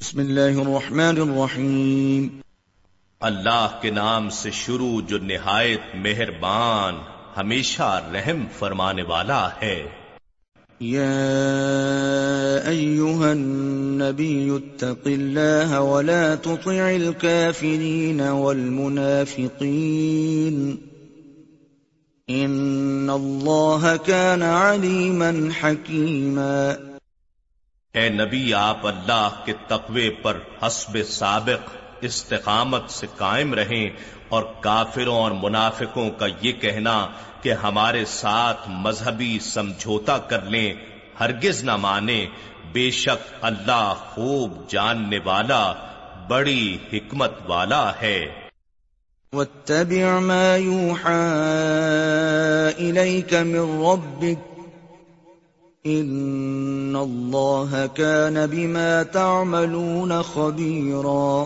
بسم اللہ الرحمن الرحیم۔ اللہ کے نام سے شروع جو نہایت مہربان ہمیشہ رحم فرمانے والا ہے۔ یا ایوہا النبی اتق اللہ ولا تطع الكافرین والمنافقین۔ ان اللہ كان علیما حکیما۔ اے نبی، آپ اللہ کے تقوی پر حسب سابق استقامت سے قائم رہیں اور کافروں اور منافقوں کا یہ کہنا کہ ہمارے ساتھ مذہبی سمجھوتا کر لیں، ہرگز نہ مانے بے شک اللہ خوب جاننے والا، بڑی حکمت والا ہے۔ واتبع ما يوحى إليك من ربك إن الله كان بما تعملون خبيرا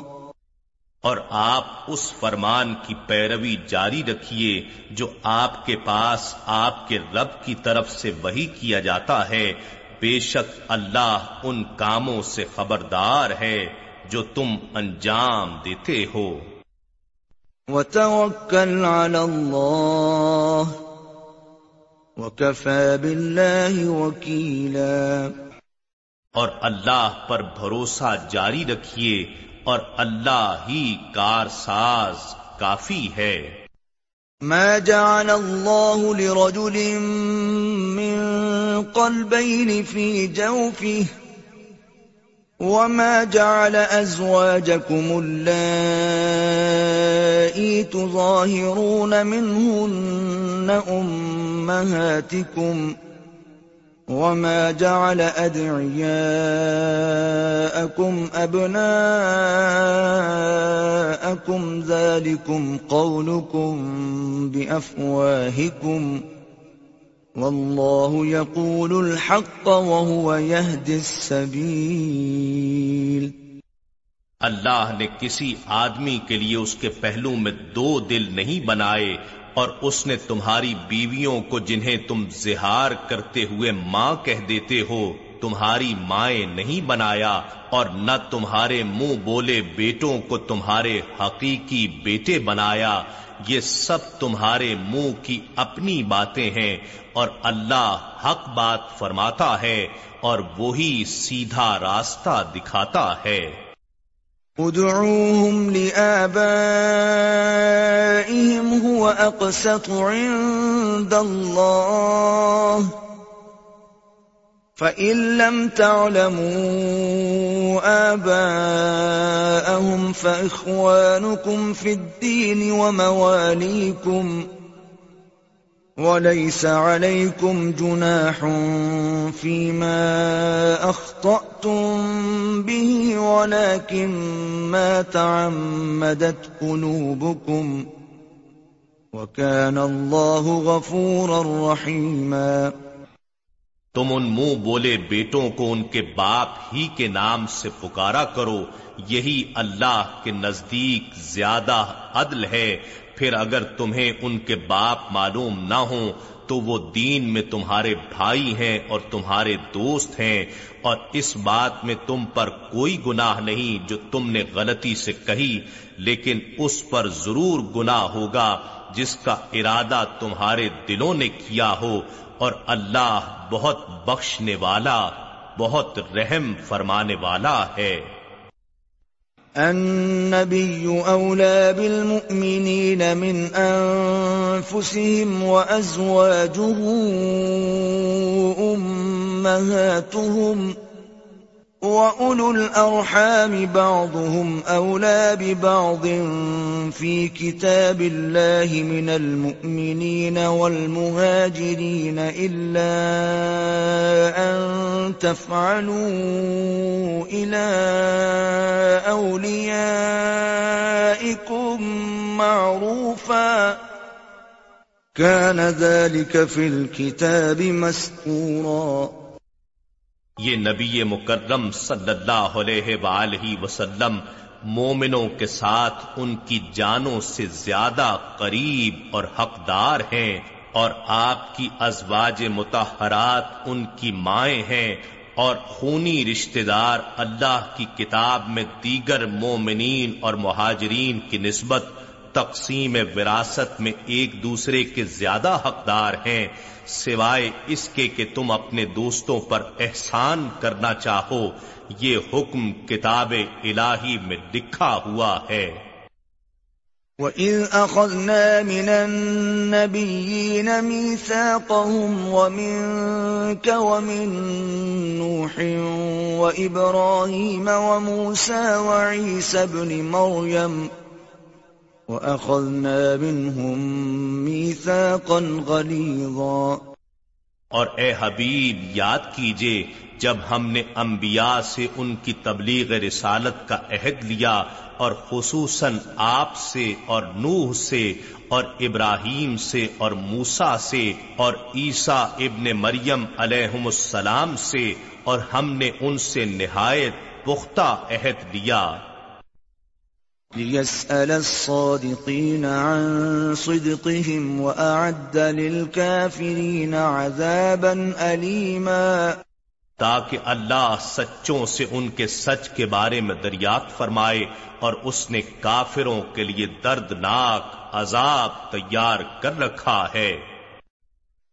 اور آپ اس فرمان کی پیروی جاری رکھیے جو آپ کے پاس آپ کے رب کی طرف سے وہی کیا جاتا ہے۔ بے شک اللہ ان کاموں سے خبردار ہے جو تم انجام دیتے ہو۔ وتوكل على الله وكفى بالله وكيلا اور اللہ پر بھروسہ جاری رکھیے اور اللہ ہی کار ساز کافی ہے۔ ما جعل الله لرجل من قلبين في جوفه وما جعل أزواجكم اللائي تظاهرون منهن أمهاتكم وما جعل أدعياءكم أبناءكم ذلكم قولكم بأفواهكم واللہ یقول الحق وهو يهدي السبیل اللہ نے کسی آدمی کے لیے اس کے پہلو میں دو دل نہیں بنائے اور اس نے تمہاری بیویوں کو جنہیں تم زہار کرتے ہوئے ماں کہہ دیتے ہو، تمہاری مائیں نہیں بنایا اور نہ تمہارے منہ بولے بیٹوں کو تمہارے حقیقی بیٹے بنایا۔ یہ سب تمہارے منہ کی اپنی باتیں ہیں۔ اور اللہ حق بات فرماتا ہے اور وہی سیدھا راستہ دکھاتا ہے۔ ادعوهم لآبائهم هو أقسط عند الله، فَإِن لَّمْ تَعْلَمُوا آبَاءَهُمْ فَإِخْوَانُكُمْ فِي الدِّينِ وَمَوَالِيكُمْ وَلَيْسَ عَلَيْكُمْ جُنَاحٌ فِيمَا أَخْطَأْتُم بِهِ وَلَكِن مَّا تَعَمَّدَتْ قُلُوبُكُمْ وَكَانَ اللَّهُ غَفُورًا رَّحِيمًا تم ان منہ بولے بیٹوں کو ان کے باپ ہی کے نام سے پکارا کرو یہی اللہ کے نزدیک زیادہ عدل ہے۔ پھر اگر تمہیں ان کے باپ معلوم نہ ہوں، تو وہ دین میں تمہارے بھائی ہیں اور تمہارے دوست ہیں۔ اور اس بات میں تم پر کوئی گناہ نہیں جو تم نے غلطی سے کہی، لیکن اس پر ضرور گناہ ہوگا جس کا ارادہ تمہارے دلوں نے کیا ہو۔ اور اللہ بہت بخشنے والا، بہت رحم فرمانے والا ہے۔ النبي أولى بالمؤمنين من أنفسهم وأزواجه أمهاتهم وَأُولُو الْأَرْحَامِ بَعْضُهُمْ أَوْلَى بِبَعْضٍ فِي كِتَابِ اللَّهِ مِنَ الْمُؤْمِنِينَ وَالْمُهَاجِرِينَ إِلَّا أَن تَفْعَلُوا إِلَى أَوْلِيَائِكُمْ مَعْرُوفًا كَانَ ذَلِكَ فِي الْكِتَابِ مَسْطُورًا یہ نبی مکرم صلی اللہ علیہ وآلہ وسلم مومنوں کے ساتھ ان کی جانوں سے زیادہ قریب اور حقدار ہیں اور آپ کی ازواج متحرات ان کی مائیں ہیں اور خونی رشتہ دار اللہ کی کتاب میں دیگر مومنین اور مہاجرین کی نسبت تقسیم وراثت میں ایک دوسرے کے زیادہ حقدار ہیں سوائے اس کے کہ تم اپنے دوستوں پر احسان کرنا چاہو، یہ حکم کتاب الہی میں لکھا ہوا ہے۔ وَإِذْ أَخَذْنَا مِنَ النَّبِيِّينَ مِيثَاقَهُمْ وَمِنْكَ وَمِنْ نُوحٍ وَإِبْرَاهِيمَ وَمُوسَى وَعِيسَى ابْنِ مَرْيَمَ وَأَخَذْنَا مِنْهُمْ مِيثَاقًا غَلِيظًا۔ اور اے حبیب، یاد کیجیے، جب ہم نے انبیاء سے ان کی تبلیغ رسالت کا عہد لیا، اور خصوصاً آپ سے، اور نوح سے، اور ابراہیم سے، اور موسا سے، اور عیسیٰ ابن مریم علیہم السلام سے، اور ہم نے ان سے نہایت پختہ عہد لیا۔ ليسأل الصادقين عن صدقهم وأعد للكافرين عذابا أليما تاکہ اللہ سچوں سے ان کے سچ کے بارے میں دریافت فرمائے اور اس نے کافروں کے لیے دردناک عذاب تیار کر رکھا ہے۔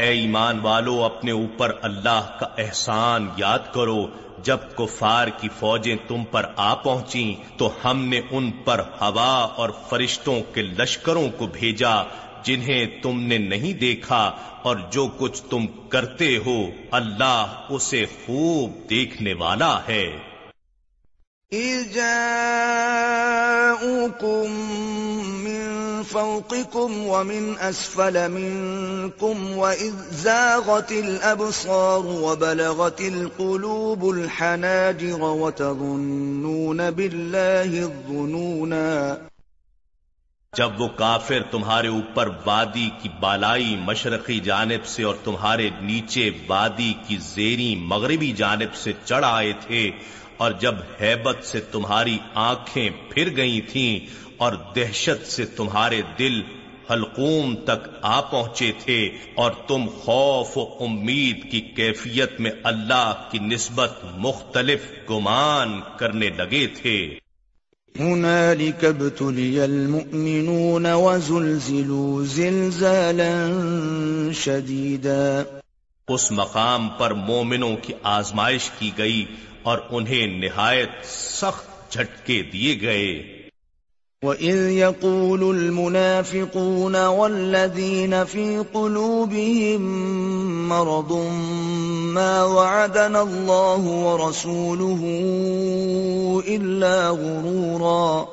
اے ایمان والو، اپنے اوپر اللہ کا احسان یاد کرو، جب کفار کی فوجیں تم پر آ پہنچیں تو ہم نے ان پر ہوا اور فرشتوں کے لشکروں کو بھیجا، جنہیں تم نے نہیں دیکھا، اور جو کچھ تم کرتے ہو، اللہ اسے خوب دیکھنے والا ہے۔ فوقكم ومن أسفل منكم وإذ زاغت الأبصار وبلغت القلوب الحناجر وتظنون بالله الظنونا جب وہ کافر تمہارے اوپر وادی کی بالائی مشرقی جانب سے اور تمہارے نیچے وادی کی زیری مغربی جانب سے چڑھ آئے تھے اور جب ہیبت سے تمہاری آنکھیں پھر گئی تھیں اور دہشت سے تمہارے دل حلقوم تک آ پہنچے تھے اور تم خوف و امید کی کیفیت میں اللہ کی نسبت مختلف گمان کرنے لگے تھے۔ هنالك ابتلي المؤمنون وزلزلوا زلزالا شديدا اس مقام پر مومنوں کی آزمائش کی گئی اور انہیں نہایت سخت جھٹکے دیے گئے۔ وَإِذْ يَقُولُ الْمُنَافِقُونَ وَالَّذِينَ فِي قُلُوبِهِم مَّرَضٌ مَّا وَعَدَنَا اللَّهُ وَرَسُولُهُ إِلَّا غُرُورًا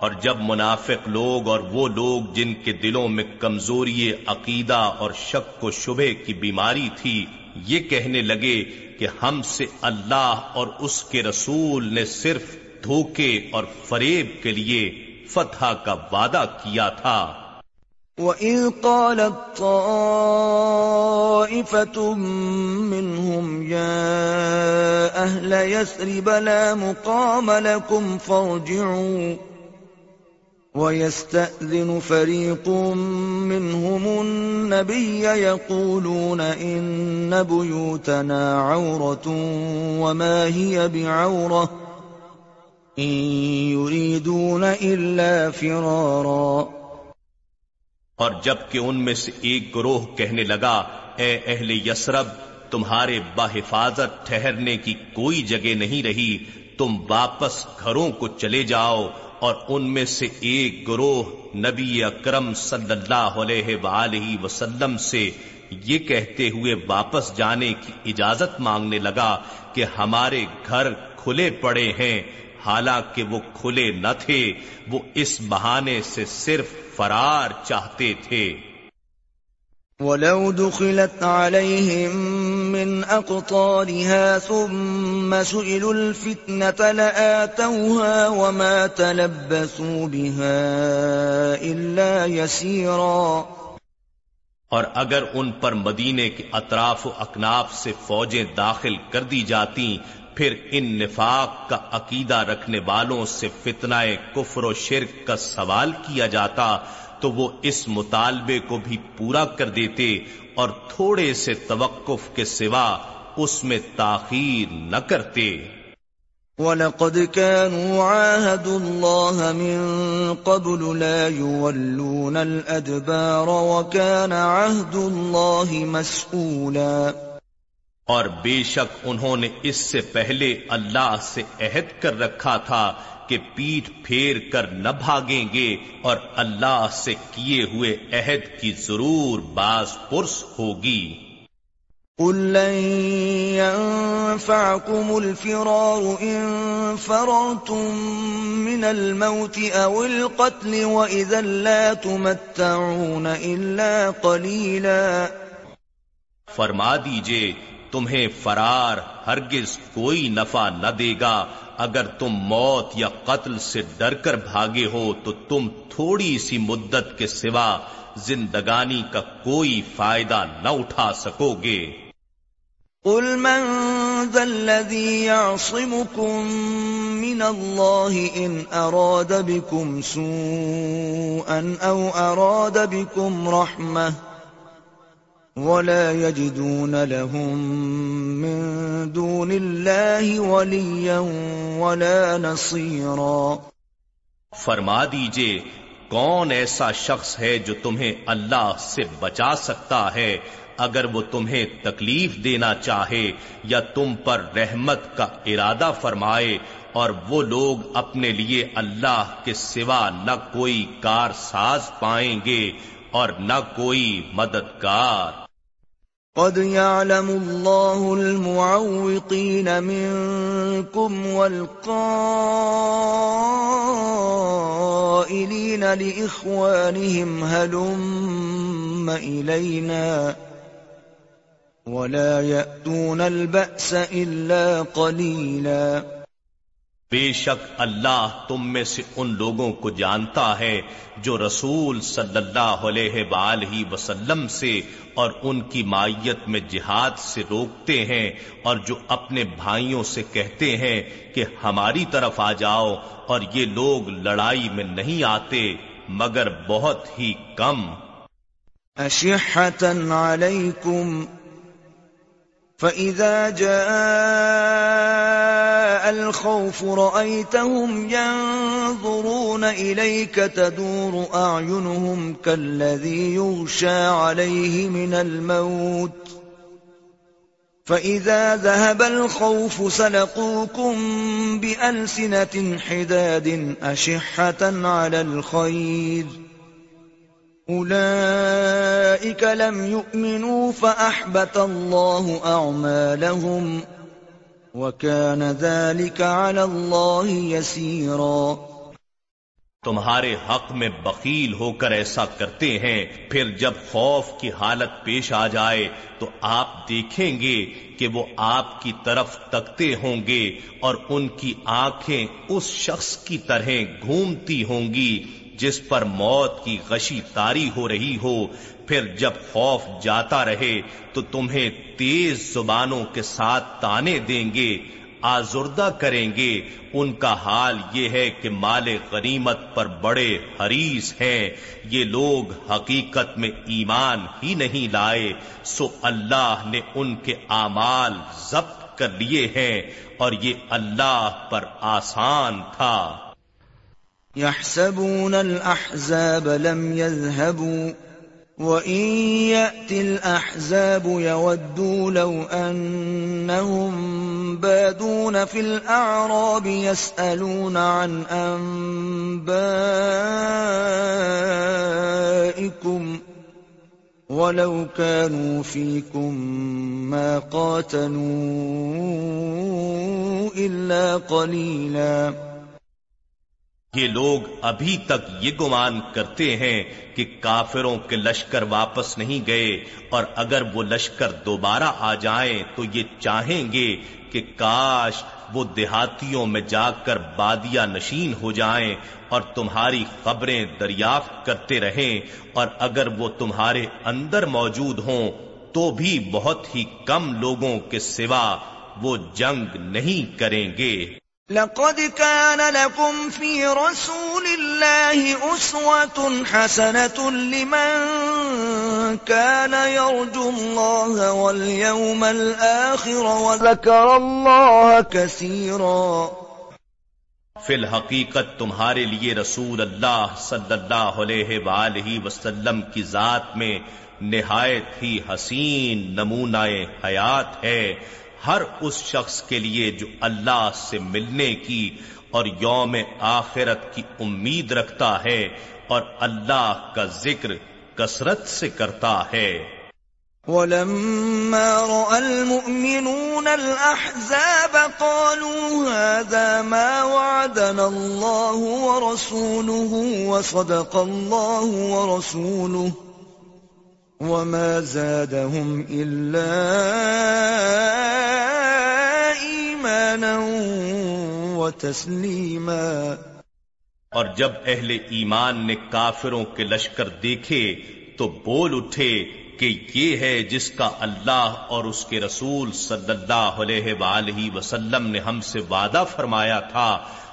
اور جب منافق لوگ اور وہ لوگ جن کے دلوں میں کمزوری عقیدہ اور شک و شبے کی بیماری تھی، یہ کہنے لگے کہ ہم سے اللہ اور اس کے رسول نے صرف دھوکے اور فریب کے لیے فتح کا وعدہ کیا تھا۔ وَإِذْ قَالَتْ طَائِفَةٌ مِّنْهُمْ، يَا أَهْلَ يَثْرِبَ لَا مُقَامَ لَكُمْ، فَارْجِعُوا وَيَسْتَأْذِنُ فَرِيقٌ مِّنْهُمُ النَّبِيَّ يَقُولُونَ إِنَّ بُيُوتَنَا عَوْرَةٌ وَمَا هِيَ بِعَوْرَةٍ اور جبکہ ان میں سے ایک گروہ کہنے لگا، اے اہل یسرب، تمہارے باحفاظت ٹھہرنے کی کوئی جگہ نہیں رہی، تم واپس گھروں کو چلے جاؤ۔ اور ان میں سے ایک گروہ نبی اکرم صلی اللہ علیہ وآلہ وسلم سے یہ کہتے ہوئے واپس جانے کی اجازت مانگنے لگا کہ ہمارے گھر کھلے پڑے ہیں۔ حالانکہ وہ کھلے نہ تھے وہ اس بہانے سے صرف فرار چاہتے تھے۔ ولو دخلت عليهم من أقطارها ثم سئلوا الفتنة لآتوها وما تلبسوا بها إلا يسيرا۔ اور اگر ان پر مدینے کے اطراف و اکناف سے فوجیں داخل کر دی جاتی پھر ان نفاق کا عقیدہ رکھنے والوں سے فتنہ کفر و شرک کا سوال کیا جاتا تو وہ اس مطالبے کو بھی پورا کر دیتے اور تھوڑے سے توقف کے سوا اس میں تاخیر نہ کرتے۔ وَلَقَدْ كَانُوا عَاهَدُوا اللَّهَ مِن قَبْلُ لَا يُوَلُّونَ الْأَدْبَارَ وَكَانَ عَهْدُ اللَّهِ مَسْئُولًا۔ اور بے شک انہوں نے اس سے پہلے اللہ سے عہد کر رکھا تھا کہ پیٹ پھیر کر نہ بھاگیں گے اور اللہ سے کیے ہوئے عہد کی ضرور باز پرس ہوگی۔ ينفعكم الفرار إن فررتم من الموت أو القتل وإذا لا تمتعون إلا قليلا۔ فرما دیجیے تمہیں فرار ہرگز کوئی نفع نہ دے گا۔ اگر تم موت یا قتل سے ڈر کر بھاگے ہو تو تم تھوڑی سی مدت کے سوا زندگانی کا کوئی فائدہ نہ اٹھا سکو گے۔ قل من ذا الذي يعصمكم من الله إن أراد بكم سوءا أو أراد بكم رحمة۔ ولا يجدون لهم من دون الله وليا ولا نصيرا۔ فرما دیجیے، کون ایسا شخص ہے جو تمہیں اللہ سے بچا سکتا ہے؟ اگر وہ تمہیں تکلیف دینا چاہے یا تم پر رحمت کا ارادہ فرمائے، اور وہ لوگ اپنے لیے اللہ کے سوا نہ کوئی کار ساز پائیں گے اور نہ کوئی مددگار۔ قد يعلم الله المعوقين منكم والقائلين لإخوانهم هلم إلينا ولا يأتون البأس إلا قليلاً بے شک اللہ تم میں سے ان لوگوں کو جانتا ہے جو رسول صلی اللہ علیہ وآلہ وسلم سے اور ان کی مائیت میں جہاد سے روکتے ہیں اور جو اپنے بھائیوں سے کہتے ہیں کہ ہماری طرف آ جاؤ اور یہ لوگ لڑائی میں نہیں آتے مگر بہت ہی کم۔ علیکم فَإِذَا جَاءَ الْخَوْفُ رَأَيْتَهُمْ يَنظُرُونَ إِلَيْكَ تَدُورُ أَعْيُنُهُمْ كَالَّذِي يُغْشَى عَلَيْهِ مِنَ الْمَوْتِ فَإِذَا ذَهَبَ الْخَوْفُ سَلَقُوكُمْ بِأَلْسِنَةٍ حِدَادٍ أَشِحَّةً عَلَى الْخَيْرِ أولئك لم يؤمنوا فأحبت الله أعمالهم وكان ذلك على الله يسيرا۔ تمہارے حق میں بخیل ہو کر ایسا کرتے ہیں، پھر جب خوف کی حالت پیش آ جائے، تو آپ دیکھیں گے کہ وہ آپ کی طرف تکتے ہوں گے اور ان کی آنکھیں اس شخص کی طرح گھومتی ہوں گی، جس پر موت کی غشی تاری ہو رہی ہو۔ پھر جب خوف جاتا رہے تو تمہیں تیز زبانوں کے ساتھ تانے دیں گے، آزردہ کریں گے۔ ان کا حال یہ ہے کہ مال غنیمت پر بڑے حریص ہیں۔ یہ لوگ حقیقت میں ایمان ہی نہیں لائے۔ سو اللہ نے ان کے اعمال ضبط کر لیے ہیں اور یہ اللہ پر آسان تھا۔ يحسبون الأحزاب لم يذهبوا۔ وإن يأتي الأحزاب يودوا لو أنهم بادون في الأعراب يسألون عن أنبائكم ولو كانوا فيكم ما قاتلوا إلا قليلاً یہ لوگ ابھی تک یہ گمان کرتے ہیں کہ کافروں کے لشکر واپس نہیں گئے اور اگر وہ لشکر دوبارہ آ جائیں تو یہ چاہیں گے کہ کاش وہ دیہاتیوں میں جا کر بادیا نشین ہو جائیں اور تمہاری خبریں دریافت کرتے رہیں اور اگر وہ تمہارے اندر موجود ہوں تو بھی بہت ہی کم لوگوں کے سوا وہ جنگ نہیں کریں گے۔ لقد كان لكم في رسول الله أسوة حسنة لمن كان يرجو الله واليوم الآخر وذكر الله كثيرا. فی الحقیقت تمہارے لیے رسول اللہ صلی اللہ علیہ وآلہ وسلم کی ذات میں نہایت ہی حسین نمونہ حیات ہے۔ ہر اس شخص کے لیے جو اللہ سے ملنے کی اور یوم آخرت کی امید رکھتا ہے اور اللہ کا ذکر کثرت سے کرتا ہے۔ ولما رأى المؤمنون الأحزاب قالوا هذا ما وعدنا الله ورسوله وصدق الله ورسوله وما زادهم إلا إيمانا وتسليما اور جب اہل ایمان نے کافروں کے لشکر دیکھے تو بول اٹھے کہ یہ ہے جس کا اللہ اور اس کے رسول صلی اللہ علیہ وآلہ وسلم نے ہم سے وعدہ فرمایا تھا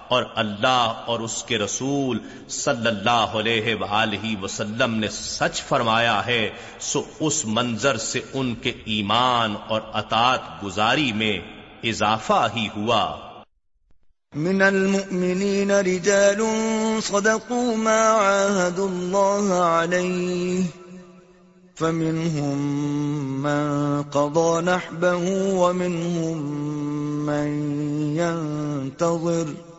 اور اللہ اور اس کے رسول صلی اللہ علیہ وآلہ وسلم نے سچ فرمایا ہے، سو اس منظر سے ان کے ایمان اور اطاعت گزاری میں اضافہ ہی ہوا۔ من المؤمنین رجال صدقوا ما عاهدوا الله عليه فمنهم من قضى نحبه ومنهم من ينتظر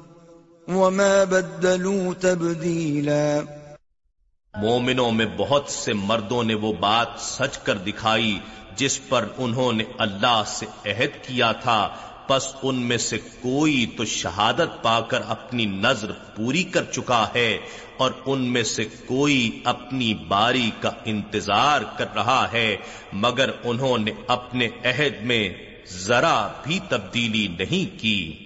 وما بدلوا تبدیلا مومنوں میں بہت سے مردوں نے وہ بات سچ کر دکھائی جس پر انہوں نے اللہ سے عہد کیا تھا۔ پس ان میں سے کوئی تو شہادت پا کر اپنی نظر پوری کر چکا ہے اور ان میں سے کوئی اپنی باری کا انتظار کر رہا ہے۔ مگر انہوں نے اپنے عہد میں ذرا بھی تبدیلی نہیں کی۔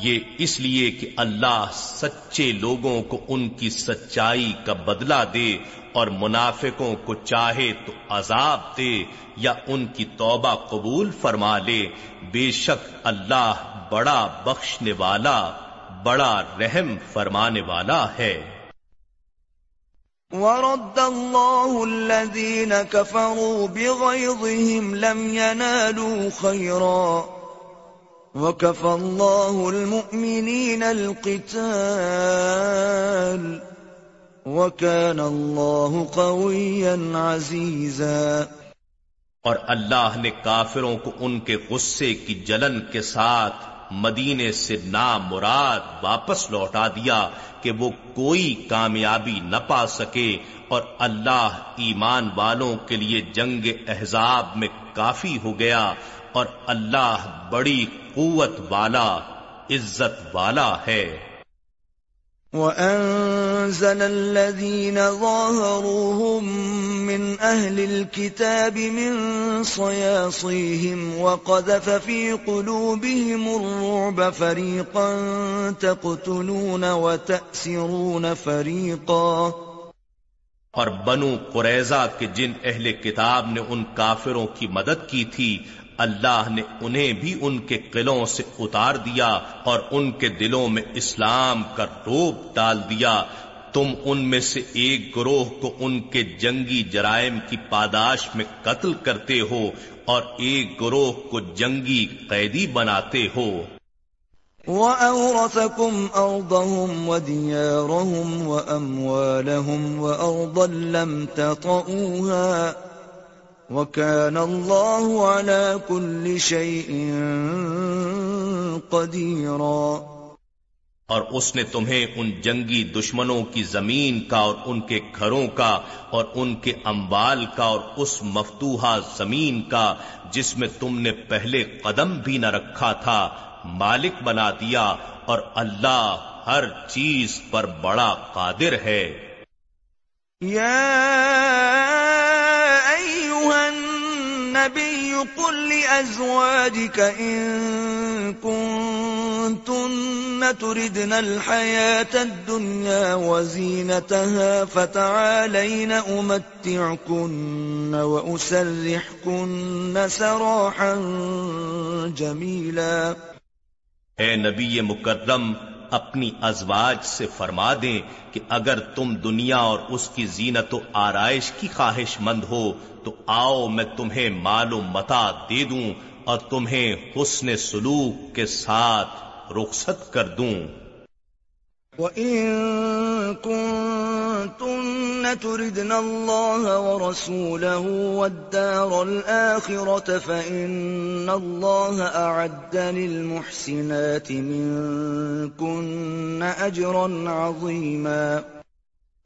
یہ اس لیے کہ اللہ سچے لوگوں کو ان کی سچائی کا بدلہ دے اور منافقوں کو چاہے تو عذاب دے یا ان کی توبہ قبول فرما لے، بے شک اللہ بڑا بخشنے والا، بڑا رحم فرمانے والا ہے۔ ورد الله الذين كفروا بغيظهم لم ينالوا خيرا وكفى الله المؤمنين القتال وكان الله قويا عزيزا اور اللہ نے کافروں کو ان کے غصے کی جلن کے ساتھ مدینے سے نامراد واپس لوٹا دیا کہ وہ کوئی کامیابی نہ پا سکے اور اللہ ایمان والوں کے لیے جنگ احزاب میں کافی ہو گیا اور اللہ بڑی قوت والا عزت والا ہے۔ وَأَنزَلَ الَّذِينَ ظَاهَرُوهُم مِّنْ أَهْلِ الْكِتَابِ مِنْ صَيَاصِيهِمْ وَقَذَفَ فِي قُلُوبِهِمُ الرُّعْبَ فَرِيقًا تَقْتُلُونَ وَتَأْسِرُونَ فَرِيقًا۔ اور بنو قریضہ کے جن اہل کتاب نے ان کافروں کی مدد کی تھی اللہ نے انہیں بھی ان کے قلوں سے اتار دیا اور ان کے دلوں میں اسلام کا روپ ڈال دیا۔ تم ان میں سے ایک گروہ کو ان کے جنگی جرائم کی پاداش میں قتل کرتے ہو اور ایک گروہ کو جنگی قیدی بناتے ہو۔ وَأَوْرَثَكُمْ أَرْضَهُمْ وَدِيَارَهُمْ وَأَمْوَالَهُمْ وَأَرْضًا لَمْ تَطَئُوهَا وكان الله على كل شيء قديرا. اور اس نے تمہیں ان جنگی دشمنوں کی زمین کا اور ان کے گھروں کا اور ان کے اموال کا اور اس مفتوحہ زمین کا جس میں تم نے پہلے قدم بھی نہ رکھا تھا مالک بنا دیا اور اللہ ہر چیز پر بڑا قادر ہے۔ یا النبي قل لأزواجك إن كنتن تردن الحياة الدنيا وزينتها فتعالين أمتعكن وأسرحكن سراحا جميلا اے نبی مکرم، اپنی ازواج سے فرما دیں کہ اگر تم دنیا اور اس کی زینت و آرائش کی خواہش مند ہو تو آؤ میں تمہیں مال و متا دے دوں اور تمہیں حسن سلوک کے ساتھ رخصت کر دوں۔ وَإِن كُنتُنَّ تُرِدْنَ اللَّهَ وَرَسُولَهُ وَالدَّارَ الْآخِرَةَ فَإِنَّ اللَّهَ أَعَدَّ لِلْمُحْسِنَاتِ مِنكُنَّ أَجْرًا عَظِيمًا۔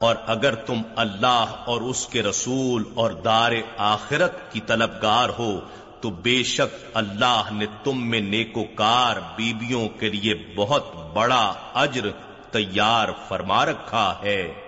اور اگر تم اللہ اور اس کے رسول اور دار آخرت کی طلبگار ہو، تو بے شک اللہ نے تم میں نیکوکار بیبیوں کے لیے بہت بڑا اجر تیار فرما رکھا ہے۔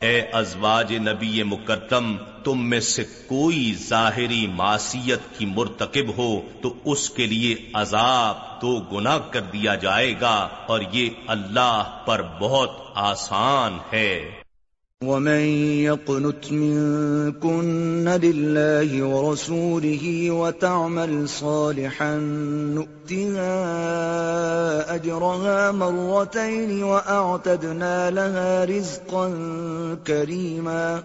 اے ازواج نبی مقدم تم میں سے کوئی ظاہری معصیت کی مرتکب ہو تو اس کے لیے عذاب دو گنا کر دیا جائے گا اور یہ اللہ پر بہت آسان ہے۔ ومن يقنت منكن لله ورسوله وتعمل صالحا نؤتها أجرها مرتين وأعتدنا لها رزقا كريما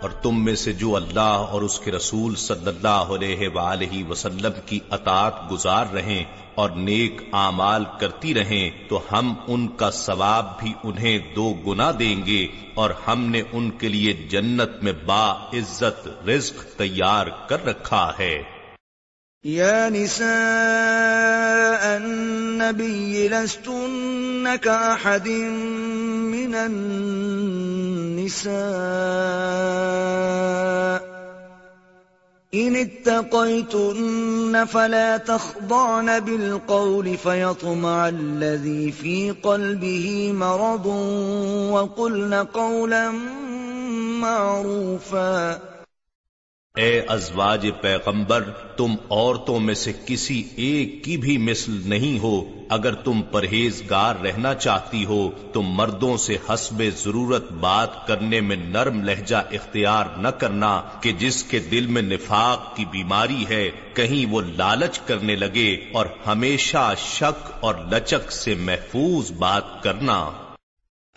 اور تم میں سے جو اللہ اور اس کے رسول صلی اللہ علیہ وآلہ وسلم کی اطاعت گزار رہیں اور نیک اعمال کرتی رہیں، تو ہم ان کا ثواب بھی انہیں دو گنا دیں گے اور ہم نے ان کے لیے جنت میں با عزت رزق تیار کر رکھا ہے۔ يا نساء النبي لستن كأحد من النساء. إن اتقيتن فلا تخضعن بالقول فيطمع الذي في قلبه مرض وقلن قولا معروفا. اے ازواج پیغمبر، تم عورتوں میں سے کسی ایک کی بھی مثل نہیں ہو۔ اگر تم پرہیزگار رہنا چاہتی ہو، تو مردوں سے حسب ضرورت بات کرنے میں نرم لہجہ اختیار نہ کرنا کہ جس کے دل میں نفاق کی بیماری ہے، کہیں وہ لالچ کرنے لگے اور ہمیشہ شک اور لچک سے محفوظ بات کرنا۔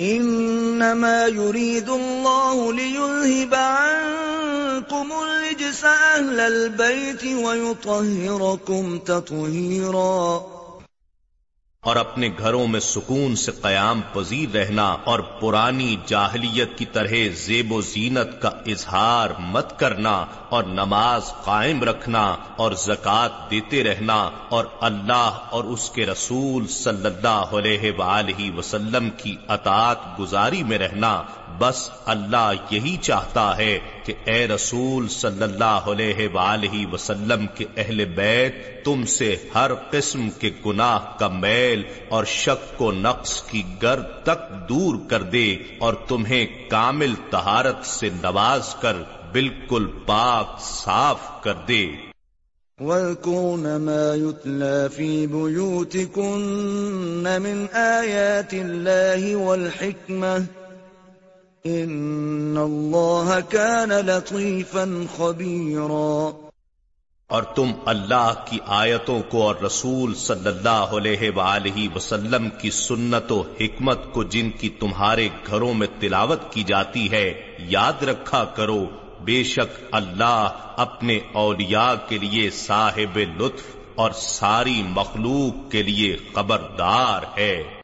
انما يريد الله ليذهب عنكم الرجس اهل البيت ويطهركم تطهيرا اور اپنے گھروں میں سکون سے قیام پذیر رہنا اور پرانی جاہلیت کی طرح زیب و زینت کا اظہار مت کرنا اور نماز قائم رکھنا اور زکوٰۃ دیتے رہنا اور اللہ اور اس کے رسول صلی اللہ علیہ وآلہ وسلم کی اطاعت گزاری میں رہنا بس اللہ یہی چاہتا ہے کہ اے رسول صلی اللہ علیہ وآلہ وسلم کے اہل بیت، تم سے ہر قسم کے گناہ کا میل اور شک و نقص کی گرد تک دور کر دے اور تمہیں کامل طہارت سے نواز کر بالکل پاک صاف کر دے۔ وَاذْكُرْنَ مَا يُتْلَى فِي بُيُوتِكُنَّ مِنْ آيَاتِ اللَّهِ وَالْحِكْمَةِ إِنَّ اللَّهَ كَانَ لَطِيفًا خَبِيرًا۔ اور تم اللہ کی آیتوں کو اور رسول صلی اللہ علیہ وآلہ وسلم کی سنت و حکمت کو جن کی تمہارے گھروں میں تلاوت کی جاتی ہے، یاد رکھا کرو، بے شک اللہ اپنے اولیاء کے لیے صاحب لطف اور ساری مخلوق کے لیے خبردار ہے۔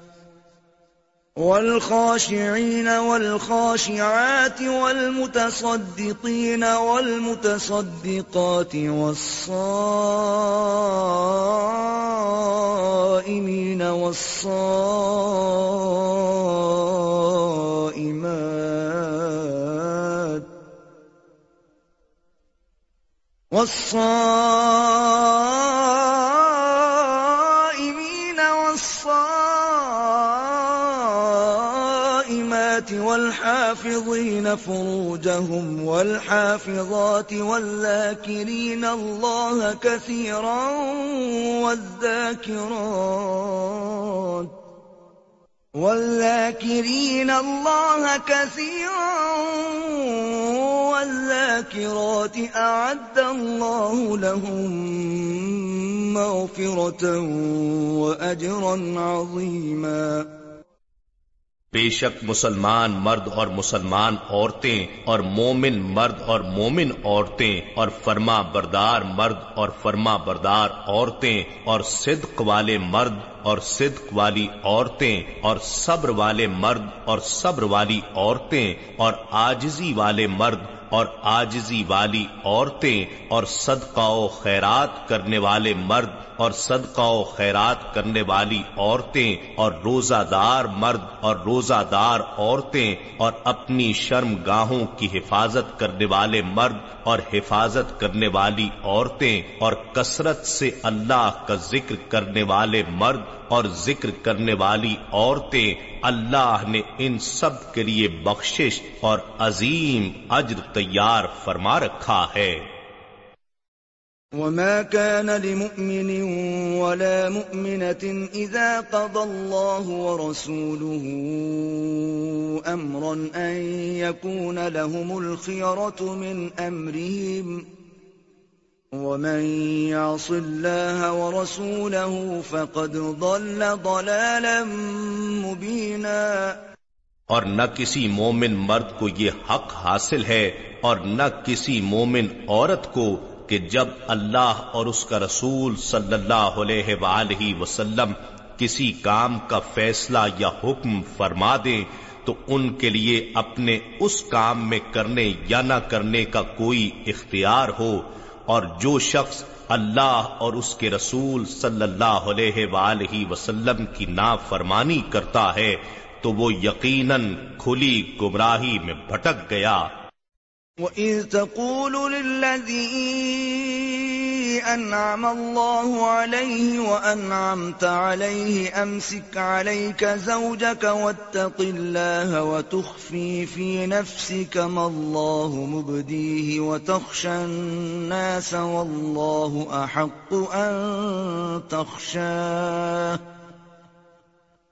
والخاشعين والخاشعات والمتصدقين والمتصدقات والصائمين والصائمات والصائمين والحافظين فروجهم والحافظات والذاكرين الله كثيرا والذاكرات والذاكرين الله كثيرا والذاكرات أعد الله لهم مغفرة وأجرا عظيما بے شک مسلمان مرد اور مسلمان عورتیں اور مومن مرد اور مومن عورتیں اور فرما بردار مرد اور فرما بردار عورتیں اور صدق والے مرد اور صدق والی عورتیں اور صبر والے مرد اور صبر والی عورتیں اور آجزی والے مرد اور آجزی والی عورتیں اور صدقہ و خیرات کرنے والے مرد اور صدقہ و خیرات کرنے والی عورتیں اور روزہ دار مرد اور روزہ دار عورتیں اور اپنی شرم گاہوں کی حفاظت کرنے والے مرد اور حفاظت کرنے والی عورتیں اور کثرت سے اللہ کا ذکر کرنے والے مرد اور ذکر کرنے والی عورتیں، اللہ نے ان سب کے لیے بخشش اور عظیم اجر تیار فرما رکھا ہے۔ وما كان لمؤمن ولا مؤمنة إذا قضى الله ورسوله أمرا أن يكون لهم الخيرة من أمرهم ومن يعص الله ورسوله فقد ضل ضلالا مبينا اور نہ کسی مومن مرد کو یہ حق حاصل ہے اور نہ کسی مومن عورت کو کہ جب اللہ اور اس کا رسول صلی اللہ علیہ وآلہ وسلم کسی کام کا فیصلہ یا حکم فرما دیں، تو ان کے لیے اپنے اس کام میں کرنے یا نہ کرنے کا کوئی اختیار ہو۔ اور جو شخص اللہ اور اس کے رسول صلی اللہ علیہ وآلہ وسلم کی نافرمانی کرتا ہے، تو وہ یقیناً کھلی گمراہی میں بھٹک گیا۔ وَإِذْ تَقُولُ لِلَّذِي أَنْعَمَ اللَّهُ عَلَيْهِ وَأَنْعَمْتَ عَلَيْهِ أَمْسِكْ عَلَيْكَ زَوْجَكَ وَاتَّقِ اللَّهَ وَتُخْفِي فِي نَفْسِكَ مَا اللَّهُ مُبْدِيهِ وَتَخْشَى النَّاسَ وَاللَّهُ أَحَقُّ أَن تَخْشَاهُ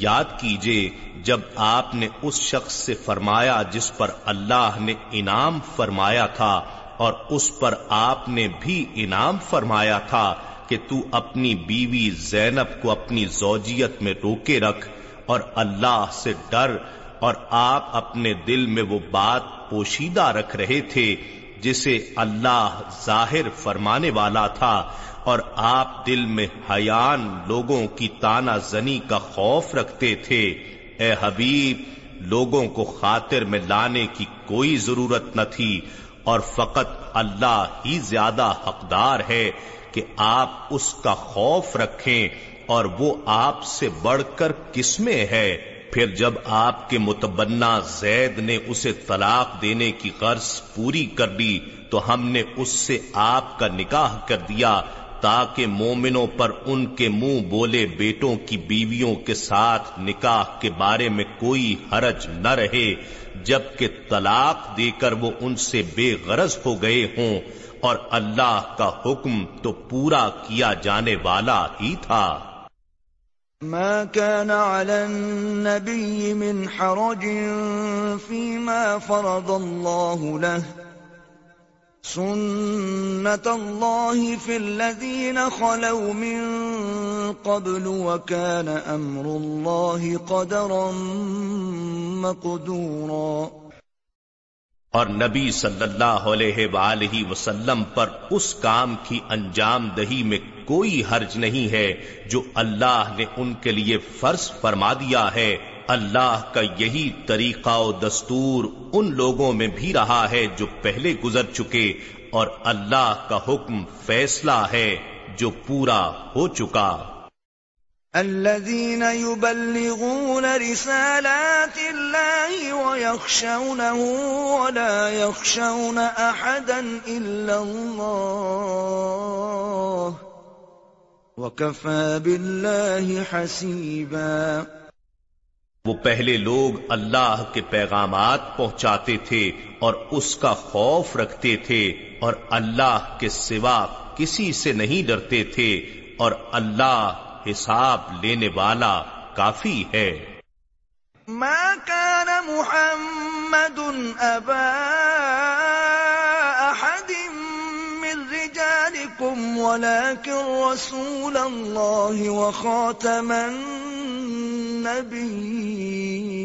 یاد کیجیے جب آپ نے اس شخص سے فرمایا جس پر اللہ نے انعام فرمایا تھا اور اس پر آپ نے بھی انعام فرمایا تھا کہ تو اپنی بیوی زینب کو اپنی زوجیت میں روکے رکھ اور اللہ سے ڈر اور آپ اپنے دل میں وہ بات پوشیدہ رکھ رہے تھے جسے اللہ ظاہر فرمانے والا تھا۔ اور آپ دل میں حیان لوگوں کی تانا زنی کا خوف رکھتے تھے۔ اے حبیب، لوگوں کو خاطر میں لانے کی کوئی ضرورت نہ تھی اور فقط اللہ ہی زیادہ حقدار ہے کہ آپ اس کا خوف رکھیں اور وہ آپ سے بڑھ کر کس میں ہے۔ پھر جب آپ کے متبنا زید نے اسے طلاق دینے کی غرض پوری کر لی تو ہم نے اس سے آپ کا نکاح کر دیا۔ تاکہ مومنوں پر ان کے منہ بولے بیٹوں کی بیویوں کے ساتھ نکاح کے بارے میں کوئی حرج نہ رہے، جبکہ طلاق دے کر وہ ان سے بے غرض ہو گئے ہوں، اور اللہ کا حکم تو پورا کیا جانے والا ہی تھا۔ ما كان على النبي من حرج فيما فرض الله له۔ سنت الله في الذين خلوا من قبل وكان امر الله قدرا مقدورا۔ اور نبی صلی اللہ علیہ وآلہ وسلم پر اس کام کی انجام دہی میں کوئی حرج نہیں ہے جو اللہ نے ان کے لیے فرض فرما دیا ہے۔ اللہ کا یہی طریقہ و دستور ان لوگوں میں بھی رہا ہے جو پہلے گزر چکے اور اللہ کا حکم فیصلہ ہے جو پورا ہو چکا۔ الذين يبلغون رسالات الله ويخشونه ولا يخشون أحدا إلا الله وكفى بالله حسيبا۔ وہ پہلے لوگ اللہ کے پیغامات پہنچاتے تھے اور اس کا خوف رکھتے تھے اور اللہ کے سوا کسی سے نہیں ڈرتے تھے اور اللہ حساب لینے والا کافی ہے۔ ما كان محمد ابا احد من رجالكم، ولكن رسول الله وخاتم النبيين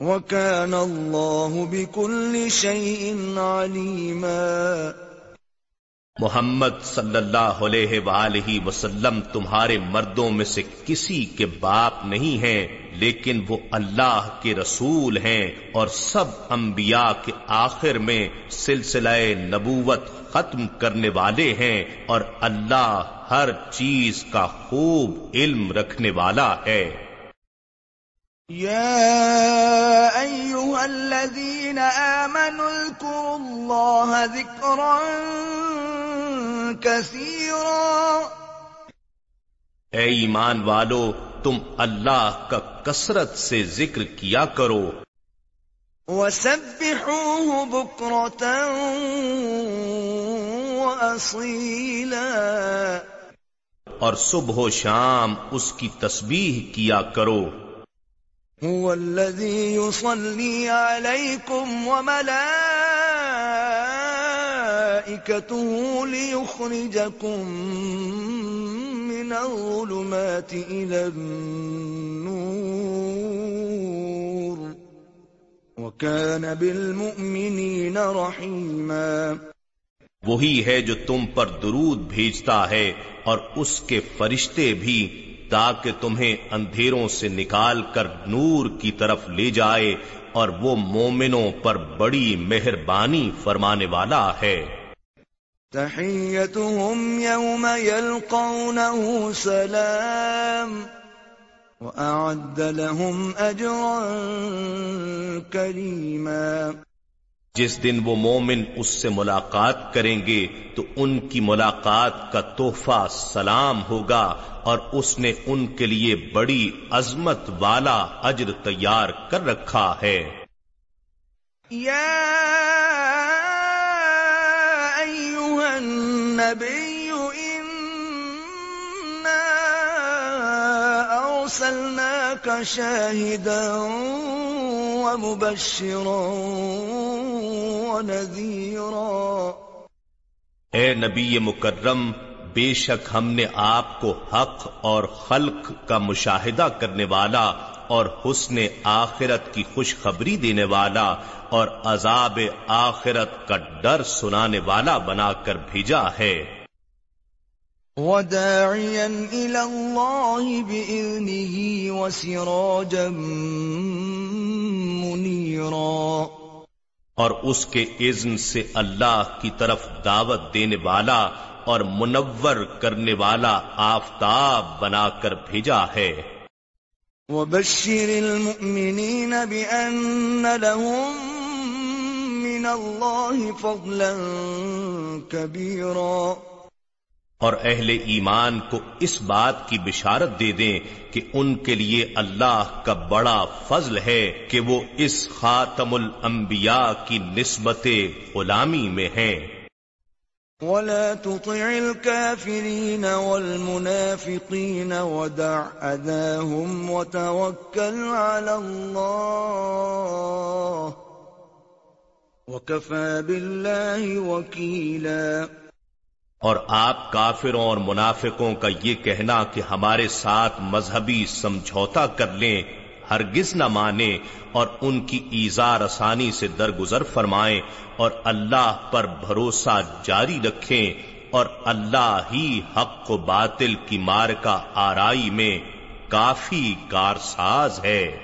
وكان الله بكل شيء عليماً. محمد صلی اللہ علیہ وآلہ وسلم تمہارے مردوں میں سے کسی کے باپ نہیں ہیں، لیکن وہ اللہ کے رسول ہیں اور سب انبیاء کے آخر میں سلسلہ نبوت ختم کرنے والے ہیں اور اللہ ہر چیز کا خوب علم رکھنے والا ہے۔ يا أيها الذين آمنوا اذكروا الله ذكرا كثيرا. اے ایمان والو تم اللہ کا کثرت سے ذکر کیا کرو۔ وسبحوه بكرة وأصيلا. اور صبح و شام اس کی تسبیح کیا کرو۔ هو الذي يصلي عليكم وملائكته ليخرجكم من الظلمات إلى النور وكان بالمؤمنين رحيما وہی ہے جو تم پر درود بھیجتا ہے اور اس کے فرشتے بھی تاکہ تمہیں اندھیروں سے نکال کر نور کی طرف لے جائے اور وہ مومنوں پر بڑی مہربانی فرمانے والا ہے۔ تحیتهم یوم یلقونه سلام وأعد لهم أجرا كريما جس دن وہ مومن اس سے ملاقات کریں گے تو ان کی ملاقات کا تحفہ سلام ہوگا اور اس نے ان کے لیے بڑی عظمت والا اجر تیار کر رکھا ہے۔ یا النبي إنا أرسلناك شاهدا ومبشرا ونذيرا. اے نبی مکرم بے شک ہم نے آپ کو حق اور خلق کا مشاہدہ کرنے والا اور حسن آخرت کی خوشخبری دینے والا اور عذاب آخرت کا ڈر سنانے والا بنا کر بھیجا ہے۔ وداعيا إلى الله بإذنه وسراجا منيرا اور اس کے اذن سے اللہ کی طرف دعوت دینے والا اور منور کرنے والا آفتاب بنا کر بھیجا ہے۔ وبشر المؤمنين بأن لهم من الله فضلا كبيرا اور اہل ایمان کو اس بات کی بشارت دے دیں کہ ان کے لیے اللہ کا بڑا فضل ہے کہ وہ اس خاتم الانبیاء کی نسبت غلامی میں ہیں۔ ولا تطع الكافرين والمنافقين ودع أذاهم وتوكل على الله وكفى بالله وكيلا. اور آپ کافروں اور منافقوں کا یہ کہنا کہ ہمارے ساتھ مذہبی سمجھوتا کر لیں، ہرگز نہ مانے اور ان کی ایزا آسانی سے درگزر فرمائیں اور اللہ پر بھروسہ جاری رکھیں اور اللہ ہی حق و باطل کی مار کا آرائی میں کافی کارساز ہے۔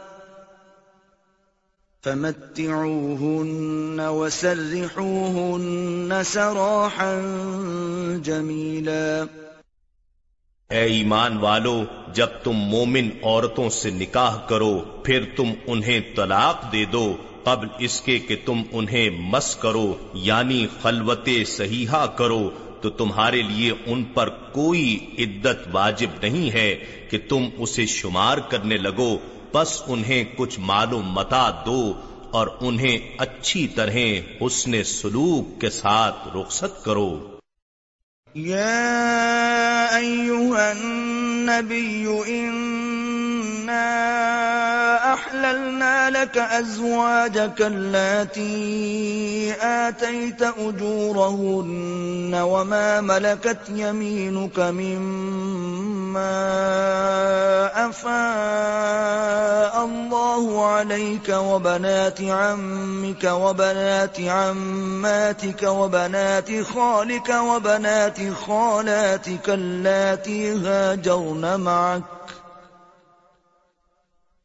فمتعوهن وسرحوهن سراحا جميلا. اے ایمان والو، جب تم مومن عورتوں سے نکاح کرو، پھر تم انہیں طلاق دے دو، قبل اس کے کہ تم انہیں مس کرو یعنی خلوت صحیحہ کرو، تو تمہارے لیے ان پر کوئی عدت واجب نہیں ہے کہ تم اسے شمار کرنے لگو بس انہیں کچھ معلوم متا دو اور انہیں اچھی طرح حسن سلوک کے ساتھ رخصت کرو۔ یا ایوہ النبی انا احللنا لك ازواجك اللاتي آتيت اجورهن وما ملكت يمينك مما افاء الله عليك وبنات عمك وبنات عماتك وبنات خالك وبنات خالاتك اللاتي هاجرن معك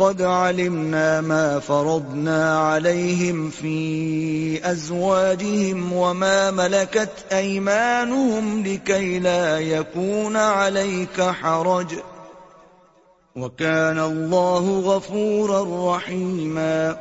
قد علمنا ما فرضنا عليهم في أزواجهم وما ملكت أيمانهم لكي لا يكون عليك حرج وكان الله غفورا رحيما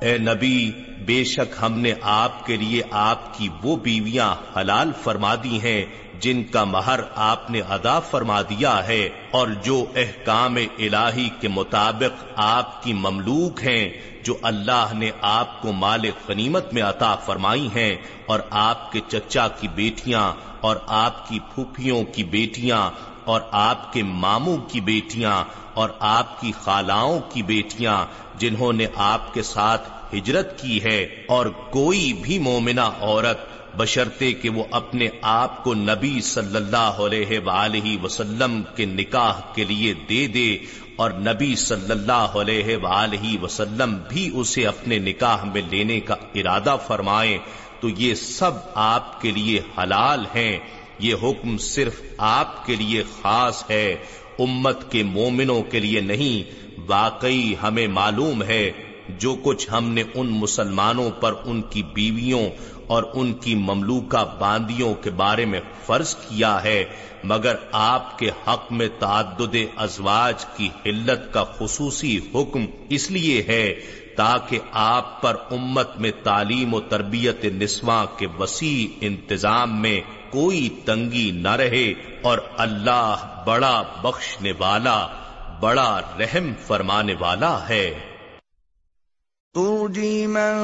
اے نبی، بے شک ہم نے آپ کے لیے آپ کی وہ بیویاں حلال فرما دی ہیں جن کا مہر آپ نے ادا فرما دیا ہے اور جو احکام الہی کے مطابق آپ کی مملوک ہیں، جو اللہ نے آپ کو مال غنیمت میں عطا فرمائی ہیں اور آپ کے چچا کی بیٹیاں اور آپ کی پھوپھیوں کی بیٹیاں اور آپ کے ماموں کی بیٹیاں اور آپ کی خالاؤں کی بیٹیاں جنہوں نے آپ کے ساتھ ہجرت کی ہے اور کوئی بھی مومنہ عورت بشرتے کہ وہ اپنے آپ کو نبی صلی اللہ علیہ وآلہ وسلم کے نکاح کے لیے دے دے اور نبی صلی اللہ علیہ وآلہ وسلم بھی اسے اپنے نکاح میں لینے کا ارادہ فرمائیں تو یہ سب آپ کے لیے حلال ہیں، یہ حکم صرف آپ کے لیے خاص ہے، امت کے مومنوں کے لیے نہیں، واقعی ہمیں معلوم ہے جو کچھ ہم نے ان مسلمانوں پر ان کی بیویوں اور ان کی مملوکہ باندیوں کے بارے میں فرض کیا ہے، مگر آپ کے حق میں تعدد ازواج کی حلت کا خصوصی حکم اس لیے ہے تاکہ آپ پر امت میں تعلیم و تربیت نسواں کے وسیع انتظام میں کوئی تنگی نہ رہے اور اللہ بڑا بخشنے والا، بڑا رحم فرمانے والا ہے۔ ترجي من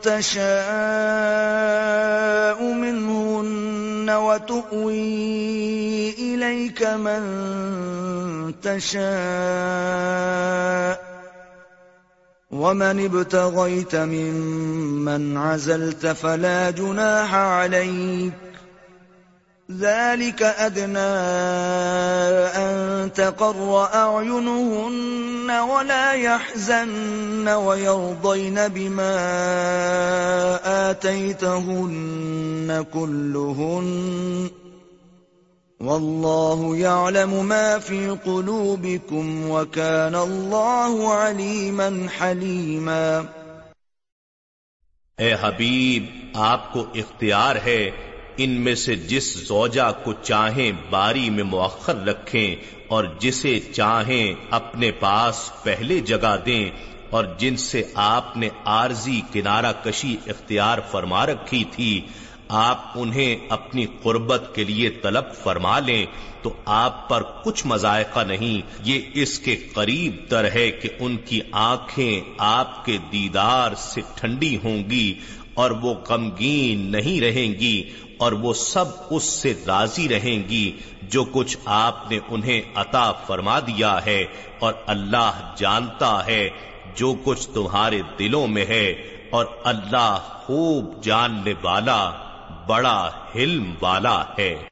تشاء منهن وتؤوي إليك من تشاء ومن ابتغيت ممن عزلت فلا جناح عليك ذلك أدنى أن تقر أعينهن ولا يحزن ويرضين بما آتيتهن كلهن والله يعلم ما في قلوبكم وكان الله عليما حليما اے حبیب، آپ کو اختیار ہے ان میں سے جس زوجہ کو چاہیں باری میں مؤخر رکھیں اور جسے چاہیں اپنے پاس پہلے جگہ دیں اور جن سے آپ نے عارضی کنارہ کشی اختیار فرما رکھی تھی، آپ انہیں اپنی قربت کے لیے طلب فرما لیں تو آپ پر کچھ مذائقہ نہیں۔ یہ اس کے قریب تر ہے کہ ان کی آنکھیں آپ کے دیدار سے ٹھنڈی ہوں گی اور وہ غمگین نہیں رہیں گی۔ اور وہ سب اس سے راضی رہیں گی جو کچھ آپ نے انہیں عطا فرما دیا ہے اور اللہ جانتا ہے جو کچھ تمہارے دلوں میں ہے اور اللہ خوب جاننے والا، بڑا حلم والا ہے۔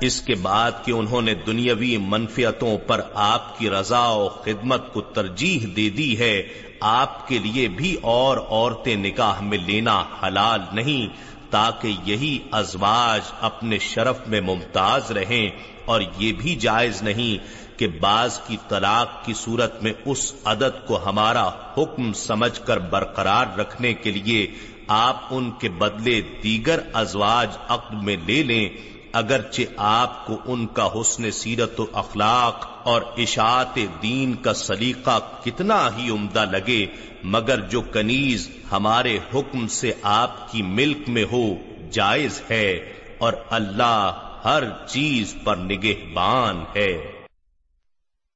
اس کے بعد کہ انہوں نے دنیاوی منفیتوں پر آپ کی رضا و خدمت کو ترجیح دے دی ہے، آپ کے لیے بھی اور عورتیں نکاح میں لینا حلال نہیں، تاکہ یہی ازواج اپنے شرف میں ممتاز رہیں۔ اور یہ بھی جائز نہیں کہ بعض کی طلاق کی صورت میں اس عدد کو ہمارا حکم سمجھ کر برقرار رکھنے کے لیے آپ ان کے بدلے دیگر ازواج عقد میں لے لیں۔ اگرچہ آپ کو ان کا حسن سیرت و اخلاق اور اشاعت دین کا سلیقہ کتنا ہی عمدہ لگے، مگر جو کنیز ہمارے حکم سے آپ کی ملک میں ہو، جائز ہے اور اللہ ہر چیز پر نگہبان ہے۔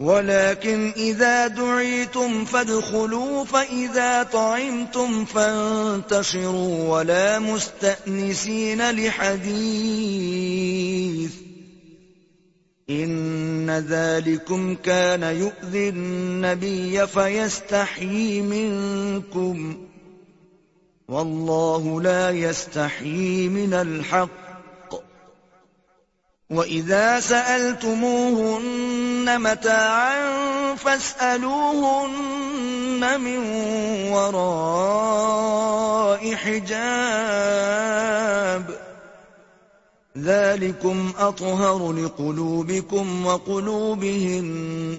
ولكن إذا دعيتم فادخلوا فإذا طعمتم فانتشروا ولا مستأنسين لحديث إن ذلكم كان يؤذي النبي فيستحيي منكم والله لا يستحيي من الحق وَإِذَا سَأَلْتُمُوهُنَّ مَتَاعًا فَاسْأَلُوهُنَّ مِنْ وَرَاءِ حِجَابٍ ذَلِكُمْ أَطْهَرُ لِقُلُوبِكُمْ وَقُلُوبِهِنَّ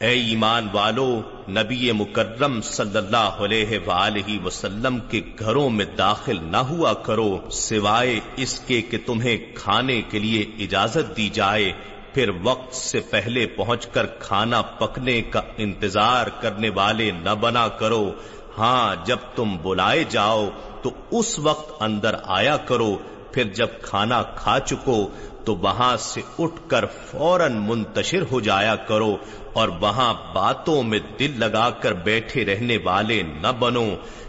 اے ایمان والو، نبی مکرم صلی اللہ علیہ وآلہ وسلم کے گھروں میں داخل نہ ہوا کرو، سوائے اس کے کہ تمہیں کھانے کے لیے اجازت دی جائے۔ پھر وقت سے پہلے پہنچ کر کھانا پکنے کا انتظار کرنے والے نہ بنا کرو۔ ہاں جب تم بلائے جاؤ، تو اس وقت اندر آیا کرو۔ پھر جب کھانا کھا چکو، تو وہاں سے اٹھ کر فوراً منتشر ہو جایا کرو۔ اور وہاں باتوں میں دل لگا کر بیٹھے رہنے والے نہ بنو،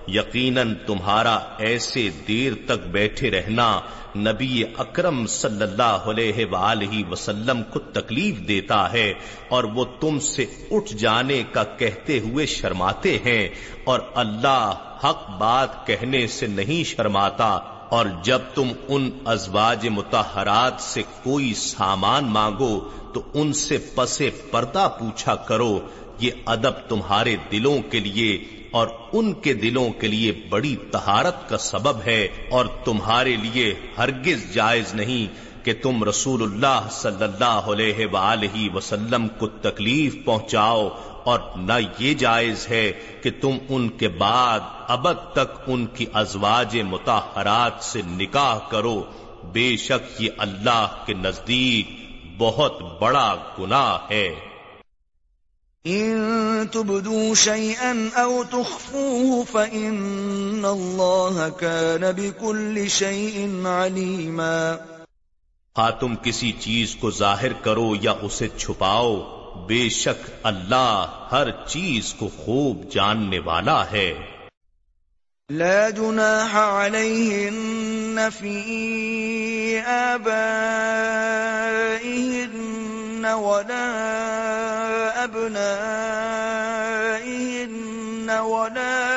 یقیناً تمہارا ایسے دیر تک بیٹھے رہنا نبی اکرم صلی اللہ علیہ وآلہ وسلم کو تکلیف دیتا ہے اور وہ تم سے اٹھ جانے کا کہتے ہوئے شرماتے ہیں اور اللہ حق بات کہنے سے نہیں شرماتا۔ اور جب تم ان ازواج متحرات سے کوئی سامان مانگو تو ان سے پسے پردہ پوچھا کرو، یہ ادب تمہارے دلوں کے لیے اور ان کے دلوں کے لیے بڑی تہارت کا سبب ہے اور تمہارے لیے ہرگز جائز نہیں۔ کہ تم رسول اللہ صلی اللہ علیہ وآلہ وسلم کو تکلیف پہنچاؤ اور نہ یہ جائز ہے کہ تم ان کے بعد ابد تک ان کی ازواج متحرات سے نکاح کرو۔ بے شک یہ اللہ کے نزدیک بہت بڑا گناہ ہے۔ ان تبدو شيئا او تخفوه فان الله كان بكل شيء عليما ہاں تم کسی چیز کو ظاہر کرو یا اسے چھپاؤ، بے شک اللہ ہر چیز کو خوب جاننے والا ہے۔ لا جناح عليهن في آبائهن ولا أبنائهن ولا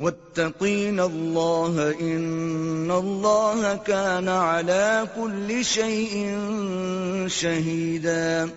واتقين الله إن الله كان على كل شيء شهيداً۔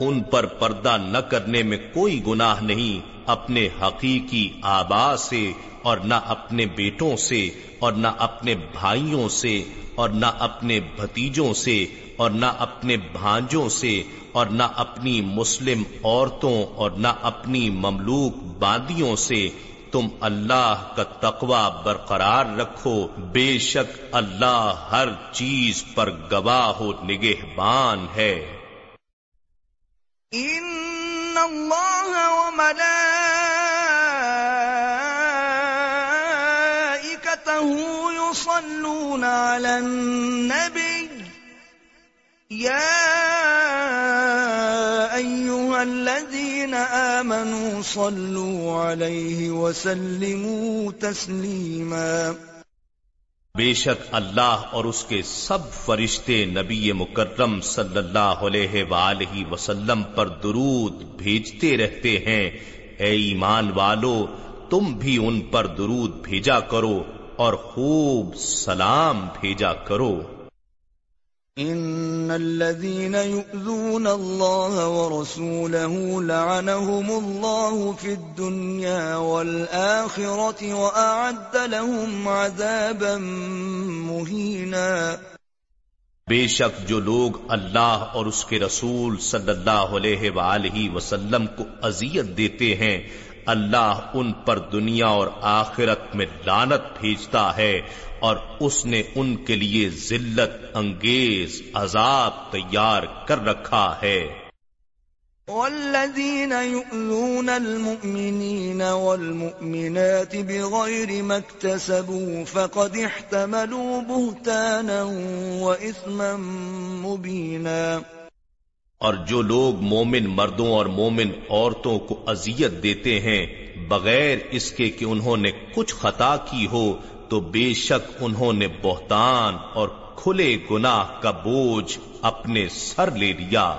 ان پر پردہ نہ کرنے میں کوئی گناہ نہیں اپنے حقیقی آبا سے اور نہ اپنے بیٹوں سے اور نہ اپنے بھائیوں سے اور نہ اپنے بھتیجوں سے اور نہ اپنے بھانجوں سے اور نہ اپنی مسلم عورتوں اور نہ اپنی مملوک باندیوں سے تم اللہ کا تقوی برقرار رکھو، بے شک اللہ ہر چیز پر گواہ و نگہبان ہے۔ ان اللہ وملائکته يصلون على النبي يا ايها الذين امنوا صلوا عليه وسلموا تسليما بے شک اللہ اور اس کے سب فرشتے نبی مکرم صلی اللہ علیہ وآلہ وسلم پر درود بھیجتے رہتے ہیں۔ اے ایمان والو، تم بھی ان پر درود بھیجا کرو اور خوب سلام بھیجا کرو۔ ان الذين يؤذون الله ورسوله لعنهم الله في الدنيا والاخره واعد لهم عذابا مهينا۔ بے شک جو لوگ اللہ اور اس کے رسول صلی اللہ علیہ وآلہ وسلم کو اذیت دیتے ہیں اللہ ان پر دنیا اور آخرت میں لانت بھیجتا ہے اور اس نے ان کے لیے ذلت، انگیز عذاب تیار کر رکھا ہے۔ والذین یؤذون المؤمنین والمؤمنات بغیر ما اکتسبوا فقد احتملوا بہتانا واثما مبینا۔ اور جو لوگ مومن مردوں اور مومن عورتوں کو اذیت دیتے ہیں، بغیر اس کے کہ انہوں نے کچھ خطا کی ہو، تو بے شک انہوں نے بہتان اور کھلے گناہ کا بوجھ اپنے سر لے لیا۔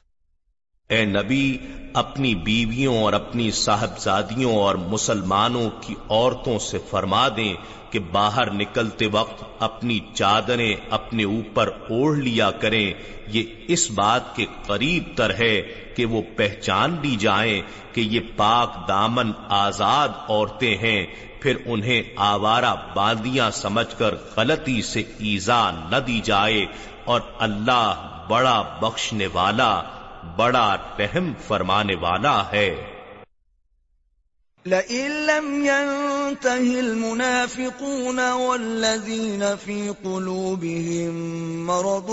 اے نبی، اپنی بیویوں اور اپنی صاحبزادیوں اور مسلمانوں کی عورتوں سے فرما دیں کہ باہر نکلتے وقت اپنی چادریں اپنے اوپر اوڑھ لیا کریں۔ یہ اس بات کے قریب تر ہے کہ وہ پہچان لی جائیں کہ یہ پاک دامن آزاد عورتیں ہیں، پھر انہیں آوارہ باندیاں سمجھ کر غلطی سے ایزا نہ دی جائے اور اللہ بڑا بخشنے والا بڑا رحم فرمانے والا ہے۔ لئن لم ينته المنافقون والذين في قلوبهم مرض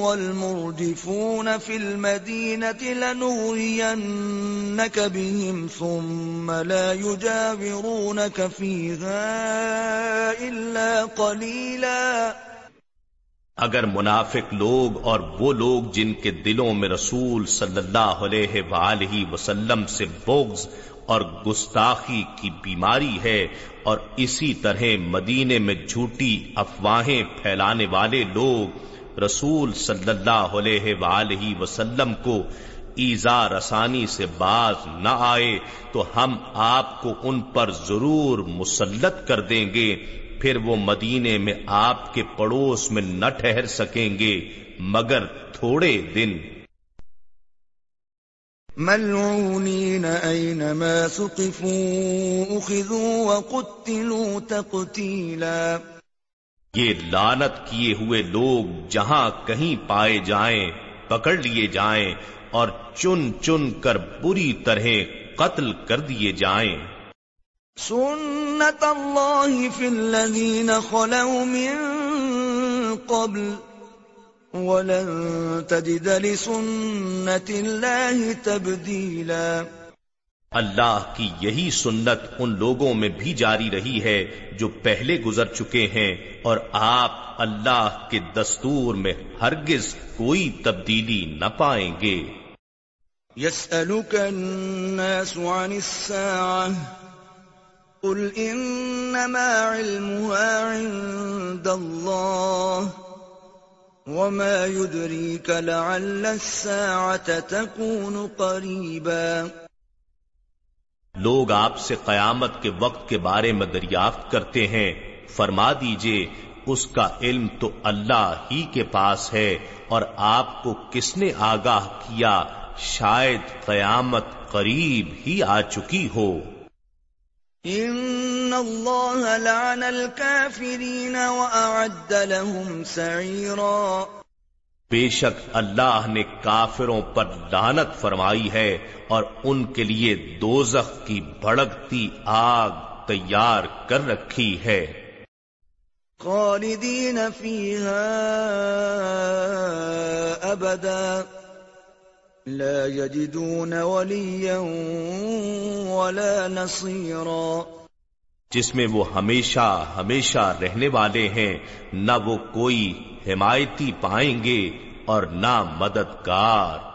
والمرجفون في المدينة لنغرينك بهم ثم لا يجاورونك فيها إلا قليلاً اگر منافق لوگ اور وہ لوگ جن کے دلوں میں رسول صلی اللہ علیہ وآلہ وسلم سے بغض اور گستاخی کی بیماری ہے اور اسی طرح مدینے میں جھوٹی افواہیں پھیلانے والے لوگ رسول صلی اللہ علیہ وآلہ وسلم کو ایزا رسانی سے باز نہ آئے تو ہم آپ کو ان پر ضرور مسلط کر دیں گے پھر وہ مدینے میں آپ کے پڑوس میں نہ ٹھہر سکیں گے مگر تھوڑے دن۔ ملعونین اینما سقفوا اخذوا وقتلوا تقتیلا۔ یہ لانت کیے ہوئے لوگ جہاں کہیں پائے جائیں پکڑ لیے جائیں اور چن چن کر بری طرح قتل کر دیے جائیں۔ سنت اللہ فی الذین خلو من قبل. ولن تجد لسنت اللہ تبدیلا اللہ کی یہی سنت ان لوگوں میں بھی جاری رہی ہے جو پہلے گزر چکے ہیں اور آپ اللہ کے دستور میں ہرگز کوئی تبدیلی نہ پائیں گے۔ يسألك الناس عن الساعة قل انما علمها عند الله وما يدريك لعل الساعة تكون قريبا لوگ آپ سے قیامت کے وقت کے بارے میں دریافت کرتے ہیں۔ فرما دیجیے، اس کا علم تو اللہ ہی کے پاس ہے اور آپ کو کس نے آگاہ کیا؟ شاید قیامت قریب ہی آ چکی ہو۔ ان اللہ لعن الكافرین واعد لهم سعیرا بے شک اللہ نے کافروں پر لعنت فرمائی ہے اور ان کے لیے دوزخ کی بھڑکتی آگ تیار کر رکھی ہے۔ خالدین فیہا ابدا۔ لا يجدون وليا ولا نصيرا۔ جس میں وہ ہمیشہ ہمیشہ رہنے والے ہیں نہ وہ کوئی حمایتی پائیں گے اور نہ مددگار۔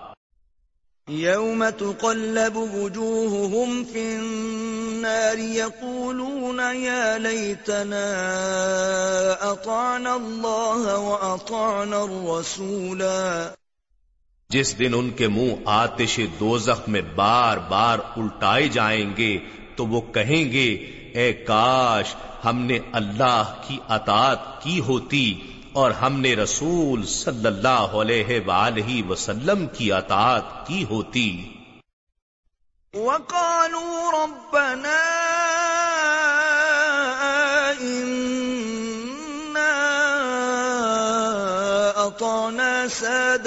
يوم تقلب وجوههم في النار يقولون يا ليتنا أطعنا الله وأطعنا الرسولا۔ جس دن ان کے منہ آتش دوزخ میں بار بار الٹائے جائیں گے تو وہ کہیں گے، اے کاش، ہم نے اللہ کی اطاعت کی ہوتی اور ہم نے رسول صلی اللہ علیہ وآلہ وسلم کی اطاعت کی ہوتی۔ وقالوا ربنا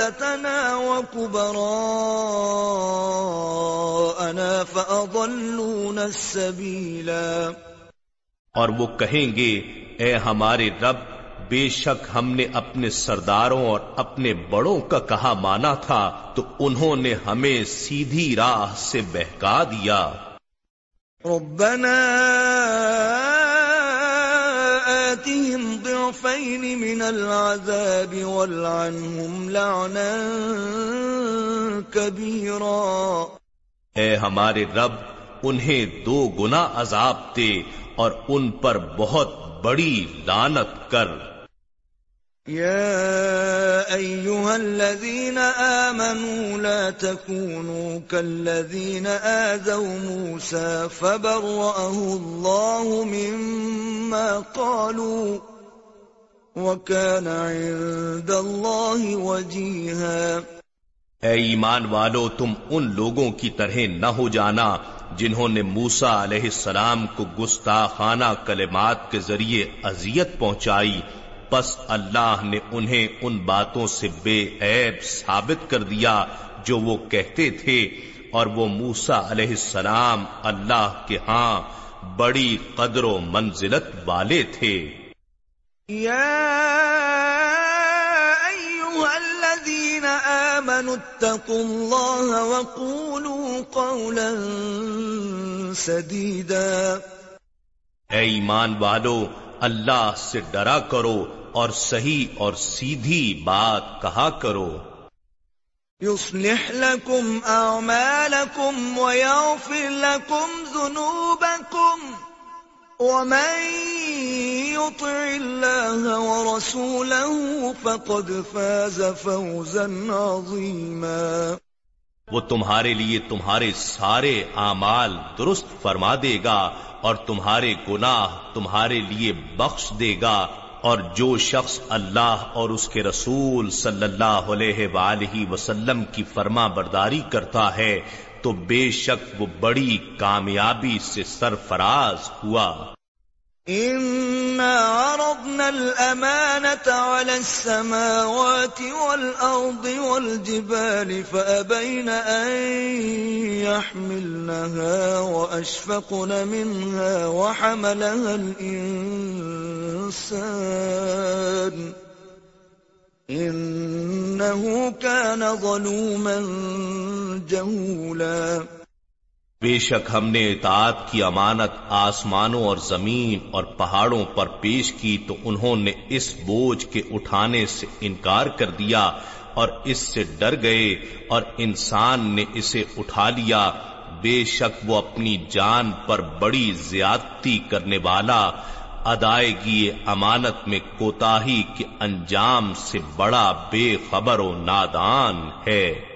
سادتنا وكبراءنا فأضلون السبيلا. اور وہ کہیں گے اے ہمارے رب بے شک ہم نے اپنے سرداروں اور اپنے بڑوں کا کہا مانا تھا تو انہوں نے ہمیں سیدھی راہ سے بہکا دیا۔ ربنا آتهم ضعفين من العذاب والعنهم لعنا كبيرا اے ہمارے رب انہیں دو گنا عذاب دے اور ان پر بہت بڑی لانت کر۔ يا أيها الذين آمنوا لا تكونوا كالذين آذوا موسى فبرأه الله مما قالوا وكان عند الله وجيها. اے ایمان والو، تم ان لوگوں کی طرح نہ ہو جانا جنہوں نے موسا علیہ السلام کو گستاخانہ کلمات کے ذریعے اذیت پہنچائی پس اللہ نے انہیں ان باتوں سے بے عیب ثابت کر دیا جو وہ کہتے تھے اور وہ موسا علیہ السلام اللہ کے ہاں بڑی قدر و منزلت والے تھے۔ آمنوا اتقوا الله وقولوا قولا سديدا اے ایمان والو اللہ سے ڈرا کرو اور صحیح اور سیدھی بات کہا کرو۔ يصلح لكم أعمالكم ويغفر لكم ذنوبكم ومن يطع الله ورسوله فقد فاز فوزا عظيما وہ تمہارے لیے تمہارے سارے اعمال درست فرما دے گا اور تمہارے گناہ تمہارے لیے بخش دے گا اور جو شخص اللہ اور اس کے رسول صلی اللہ علیہ وآلہ وسلم کی فرما برداری کرتا ہے تو بے شک وہ بڑی کامیابی سے سرفراز ہوا۔ إنا عرضنا الأمانة على السماوات والأرض والجبال فأبين أن يحملنها وأشفقن منها وحملها الإنسان إنه كان ظلوما جهولا بے شک ہم نے اطاعت کی امانت آسمانوں اور زمین اور پہاڑوں پر پیش کی تو انہوں نے اس بوجھ کے اٹھانے سے انکار کر دیا اور اس سے ڈر گئے اور انسان نے اسے اٹھا لیا۔ بے شک وہ اپنی جان پر بڑی زیادتی کرنے والا ادائیگی امانت میں کوتاہی کے انجام سے بڑا بے خبر و نادان ہے۔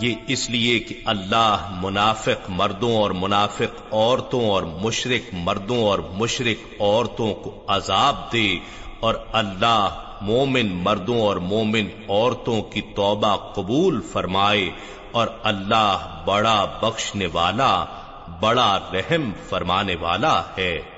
یہ اس لیے کہ اللہ منافق مردوں اور منافق عورتوں اور مشرق مردوں اور مشرق عورتوں کو عذاب دے اور اللہ مومن مردوں اور مومن عورتوں کی توبہ قبول فرمائے اور اللہ بڑا بخشنے والا، بڑا رحم فرمانے والا ہے۔